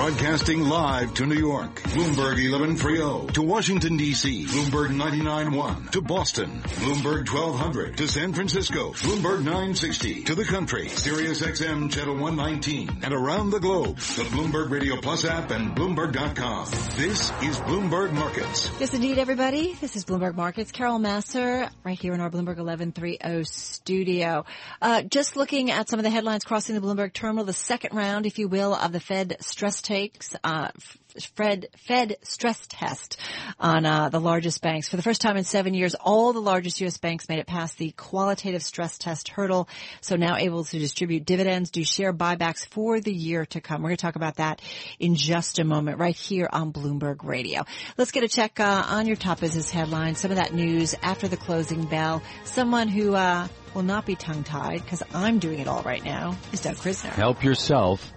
Broadcasting live to New York, Bloomberg 1130. To Washington, D.C., Bloomberg 99.1. To Boston, Bloomberg 1200. To San Francisco, Bloomberg 960. To the country, Sirius XM Channel 119. And around the globe, the Bloomberg Radio Plus app and Bloomberg.com. This is Bloomberg Markets. Yes, indeed, everybody. This is Bloomberg Markets. Carol Massar, right here in our Bloomberg 1130 studio. Uh, just looking at some of the headlines crossing the Bloomberg terminal, the second round, if you will, of the Fed stress takes, uh, Fed, Fed stress test on uh, the largest banks. For the first time in seven years, all the largest U.S. banks made it past the qualitative stress test hurdle, so now able to distribute dividends, do share buybacks for the year to come. We're going to talk about that in just a moment, right here on Bloomberg Radio. Let's get a check uh, on your top business headlines, some of that news after the closing bell. Someone who uh, will not be tongue-tied, because I'm doing it all right now, is Doug Krisner. Help yourself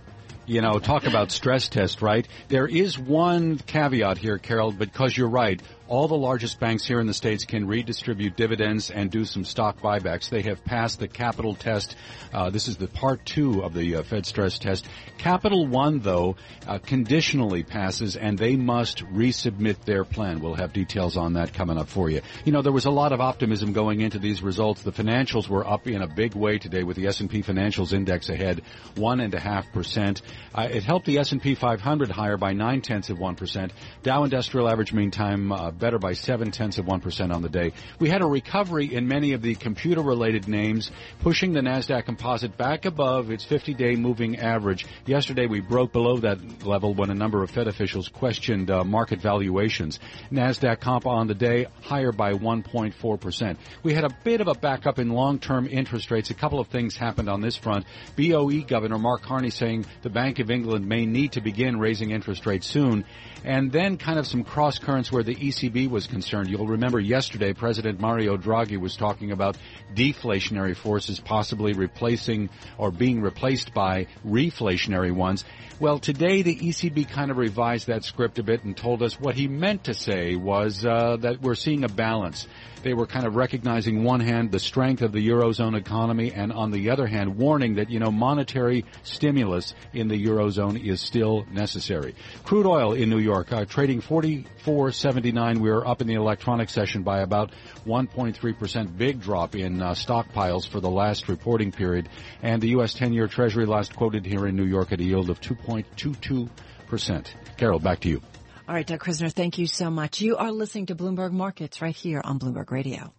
you know, talk about stress test, right? There is one caveat here, Carol, because you're right all the largest banks here in the States can redistribute dividends and do some stock buybacks. They have passed the capital test. Uh, this is the part two of the uh, Fed stress test. Capital One, though, uh, conditionally passes and they must resubmit their plan. We'll have details on that coming up for you. You know, there was a lot of optimism going into these results. The financials were up in a big way today with the S&P Financials Index ahead one and a half percent. Uh, it helped the S&P 500 higher by nine tenths of one percent. Dow Industrial Average meantime uh, better by seven tenths of 1% on the day. We had a recovery in many of the computer related names, pushing the NASDAQ composite back above its 50 day moving average. Yesterday we broke below that level when a number of Fed officials questioned uh, market valuations. NASDAQ comp on the day higher by 1.4%. We had a bit of a backup in long term interest rates. A couple of things happened on this front. BOE Governor Mark Carney saying the Bank of England may need to begin raising interest rates soon and then kind of some cross currents where the ECB was concerned. You'll remember yesterday President Mario Draghi was talking about deflationary forces possibly replacing or being replaced by reflationary ones. Well, today the ECB kind of revised that script a bit and told us what he meant to say was uh, that we're seeing a balance. They were kind of recognizing one hand the strength of the eurozone economy, and on the other hand, warning that you know monetary stimulus in the eurozone is still necessary. Crude oil in New York uh, trading 44.79. We are up in the electronic session by about 1.3 percent, big drop in uh, stockpiles for the last reporting period, and the U.S. 10-year Treasury last quoted here in New York at a yield of 2.22 percent. Carol, back to you. All right, Doug Krisner, thank you so much. You are listening to Bloomberg Markets right here on Bloomberg Radio.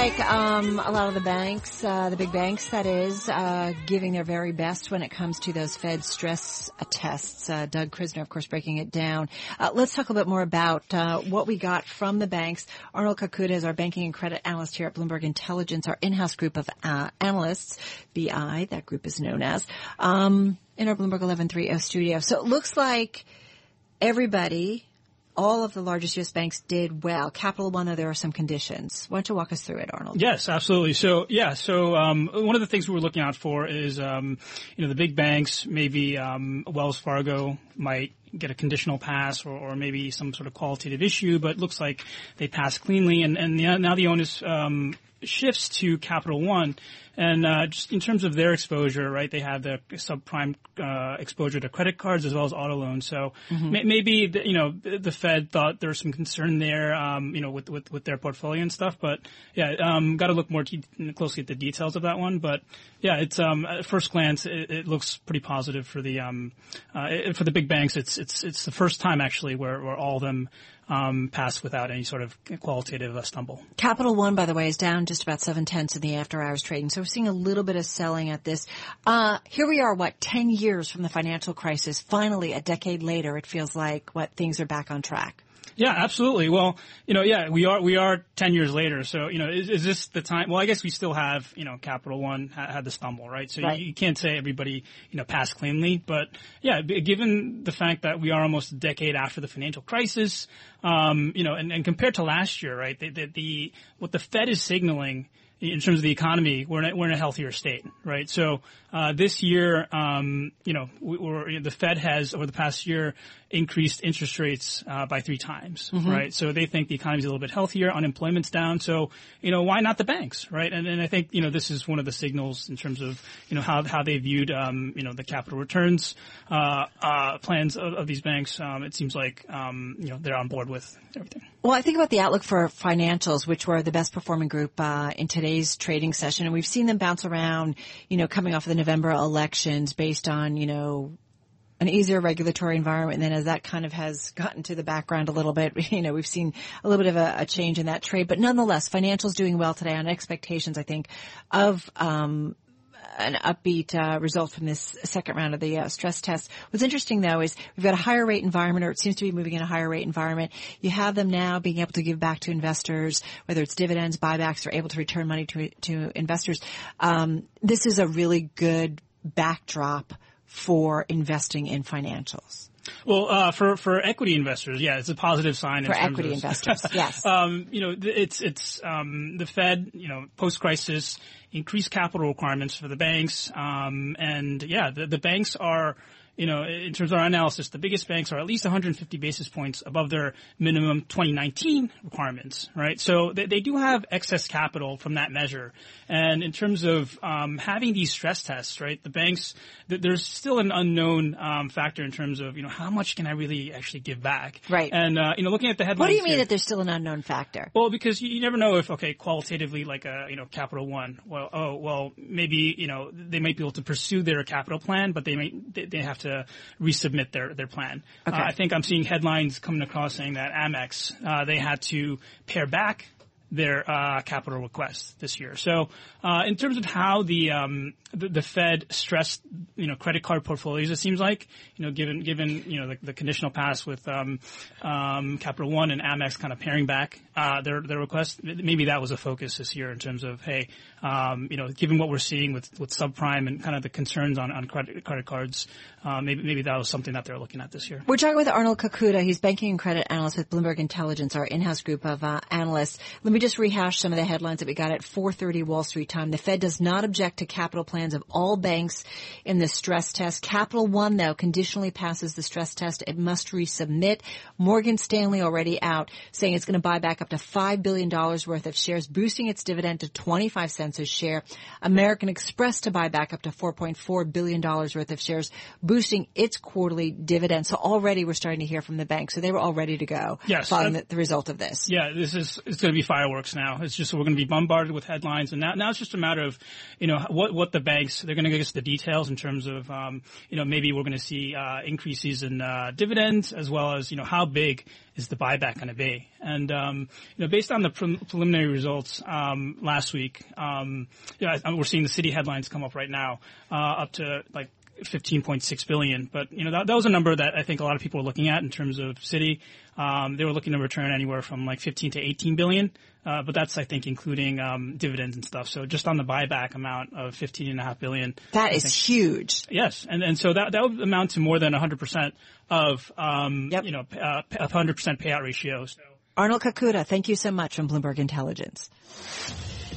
Like um, a lot of the banks, uh, the big banks, that is, uh, giving their very best when it comes to those Fed stress tests. Uh, Doug Krisner, of course, breaking it down. Uh, let's talk a bit more about uh, what we got from the banks. Arnold Kakuda is our banking and credit analyst here at Bloomberg Intelligence, our in-house group of uh, analysts, BI, that group is known as, um, in our Bloomberg 1130 studio. So it looks like everybody all of the largest U.S. banks did well. Capital One, though, there are some conditions. Why don't you walk us through it, Arnold? Yes, absolutely. So, yeah, so um, one of the things we were looking out for is, um, you know, the big banks, maybe um, Wells Fargo might get a conditional pass or, or, maybe some sort of qualitative issue, but looks like they passed cleanly. And, and the, now the onus um, shifts to Capital One. And uh, just in terms of their exposure, right, they have the subprime uh, exposure to credit cards as well as auto loans. So mm-hmm. may- maybe the, you know the Fed thought there was some concern there, um, you know, with, with, with their portfolio and stuff. But yeah, um, got to look more te- closely at the details of that one. But yeah, it's um, at first glance it, it looks pretty positive for the um, uh, it, for the big banks. It's it's it's the first time actually where, where all of them um, pass without any sort of qualitative uh, stumble. Capital One, by the way, is down just about seven tenths in the after hours trading. So seeing a little bit of selling at this. Uh, here we are, what, 10 years from the financial crisis. Finally, a decade later, it feels like what things are back on track. Yeah, absolutely. Well, you know, yeah, we are we are ten years later. So, you know, is, is this the time? Well, I guess we still have, you know, Capital One ha- had the stumble, right? So right. You, you, can't say everybody, you know, passed cleanly. But yeah, given the fact that we are almost a decade after the financial crisis, um, you know, and, and compared to last year, right, the, the, the what the Fed is signaling in terms of the economy, we're in a, we're in a healthier state, right? So uh, this year, um, you know, we, the Fed has over the past year increased interest rates uh, by three times, mm-hmm. right? So they think the economy's a little bit healthier, unemployment's down. So you know, why not the banks, right? And, and I think you know this is one of the signals in terms of you know how how they viewed um, you know the capital returns uh, uh plans of, of, these banks. Um, it seems like um, you know they're on board with everything. Well, I think about the outlook for financials, which were the best performing group uh, in today's trading session, and we've seen them bounce around. You know, coming off of the November elections, based on you know an easier regulatory environment. And then as that kind of has gotten to the background a little bit, you know, we've seen a little bit of a, a change in that trade. But nonetheless, financials doing well today on expectations, I think, of um, an upbeat uh, result from this second round of the uh, stress test. What's interesting though is we've got a higher rate environment, or it seems to be moving in a higher rate environment. You have them now being able to give back to investors, whether it's dividends, buybacks, or able to return money to to investors. Um, this is a really good backdrop for investing in financials? Well, uh, for for equity investors, yeah, it's a positive sign. For equity of, investors, yes. um, you know, it's it's um, the Fed, you know, post crisis increased capital requirements for the banks, um, and yeah, the, the banks are you know, in terms of our analysis, the biggest banks are at least 150 basis points above their minimum 2019 requirements, right? So they, they do have excess capital from that measure. And in terms of um, having these stress tests, right, the banks, th- there's still an unknown um, factor in terms of, you know, how much can I really actually give back? Right. And, uh, you know, looking at the headlines. What do you mean here, that there's still an unknown factor? Well, because you, you never know if, okay, qualitatively, like a, you know, Capital One, well, oh, well, maybe, you know, they might be able to pursue their capital plan, but they may, they, they have to resubmit their, their plan. Okay. Uh, I think I'm seeing headlines coming across saying that Amex, uh, they had to pare back their uh, capital requests this year. So, uh, in terms of how the, um, the, the Fed stressed, you know, credit card portfolios, it seems like, you know, given given you know the, the conditional pass with um, um, Capital One and Amex kind of paring back uh, their their request, maybe that was a focus this year in terms of hey, um, you know, given what we're seeing with with subprime and kind of the concerns on on credit credit cards, uh, maybe maybe that was something that they're looking at this year. We're talking with Arnold Kakuda. He's banking and credit analyst with Bloomberg Intelligence, our in-house group of uh, analysts. Let me just rehash some of the headlines that we got at 4:30 Wall Street time. The Fed does not object to capital plans of all banks in the stress test. Capital One, though, conditionally passes the stress test. It must resubmit. Morgan Stanley already out saying it's going to buy back up to $5 billion worth of shares, boosting its dividend to 25 cents a share. American Express to buy back up to $4.4 billion worth of shares, boosting its quarterly dividend. So already we're starting to hear from the bank. So they were all ready to go yes, following the, the, result of this. Yeah, this is, it's going to be fireworks now. It's just, we're going to be bombarded with headlines and now, now it's just a matter of, you know, what, what the banks, they're going to give us the details in terms of, um, you know, maybe we're going to see, uh, increases in, uh, dividends as well as, you know, how big is the buyback going to be? And um, you know, based on the pre- preliminary results um, last week, um, yeah, we're seeing the Citi headlines come up right now, uh, up to like 15.6 billion. But you know, that, that was a number that I think a lot of people were looking at in terms of Citi. Um, they were looking to return anywhere from like 15 to 18 billion. Uh, but that's, I think, including um, dividends and stuff. So just on the buyback amount of 15 and a half billion. That I is think, huge. Yes. And, and so that, that would amount to more than 100% of, um, yep. you know, uh, 100% payout ratio. So. Arnold Kakuda, thank you so much from Bloomberg Intelligence.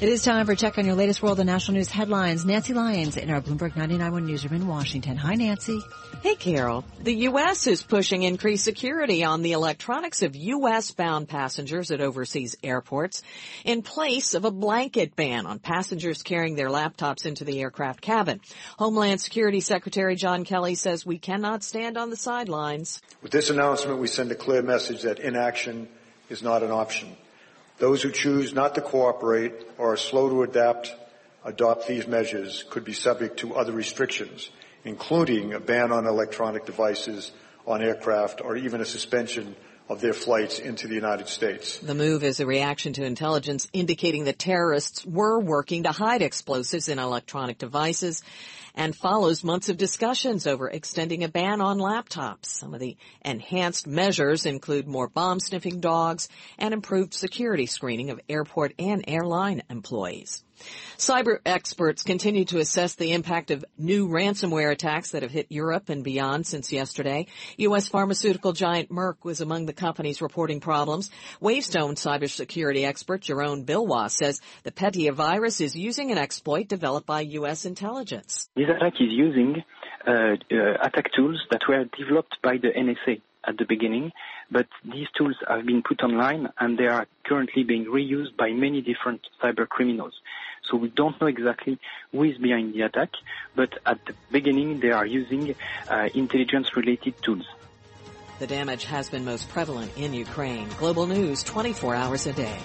It is time for a check on your latest world and national news headlines. Nancy Lyons in our Bloomberg 99.1 newsroom in Washington. Hi, Nancy. Hey, Carol. The U.S. is pushing increased security on the electronics of U.S.-bound passengers at overseas airports in place of a blanket ban on passengers carrying their laptops into the aircraft cabin. Homeland Security Secretary John Kelly says we cannot stand on the sidelines. With this announcement, we send a clear message that inaction is not an option. Those who choose not to cooperate or are slow to adapt, adopt these measures could be subject to other restrictions, including a ban on electronic devices on aircraft or even a suspension of their flights into the United States. The move is a reaction to intelligence indicating that terrorists were working to hide explosives in electronic devices and follows months of discussions over extending a ban on laptops. Some of the enhanced measures include more bomb sniffing dogs and improved security screening of airport and airline employees. Cyber experts continue to assess the impact of new ransomware attacks that have hit Europe and beyond since yesterday. U.S. pharmaceutical giant Merck was among the companies reporting problems. Wavestone cybersecurity expert Jerome Billois says the Petya virus is using an exploit developed by U.S. intelligence. This attack is using uh, uh, attack tools that were developed by the NSA at the beginning, but these tools have been put online and they are currently being reused by many different cyber criminals. So we don't know exactly who is behind the attack, but at the beginning they are using uh, intelligence-related tools. The damage has been most prevalent in Ukraine. Global News 24 hours a day.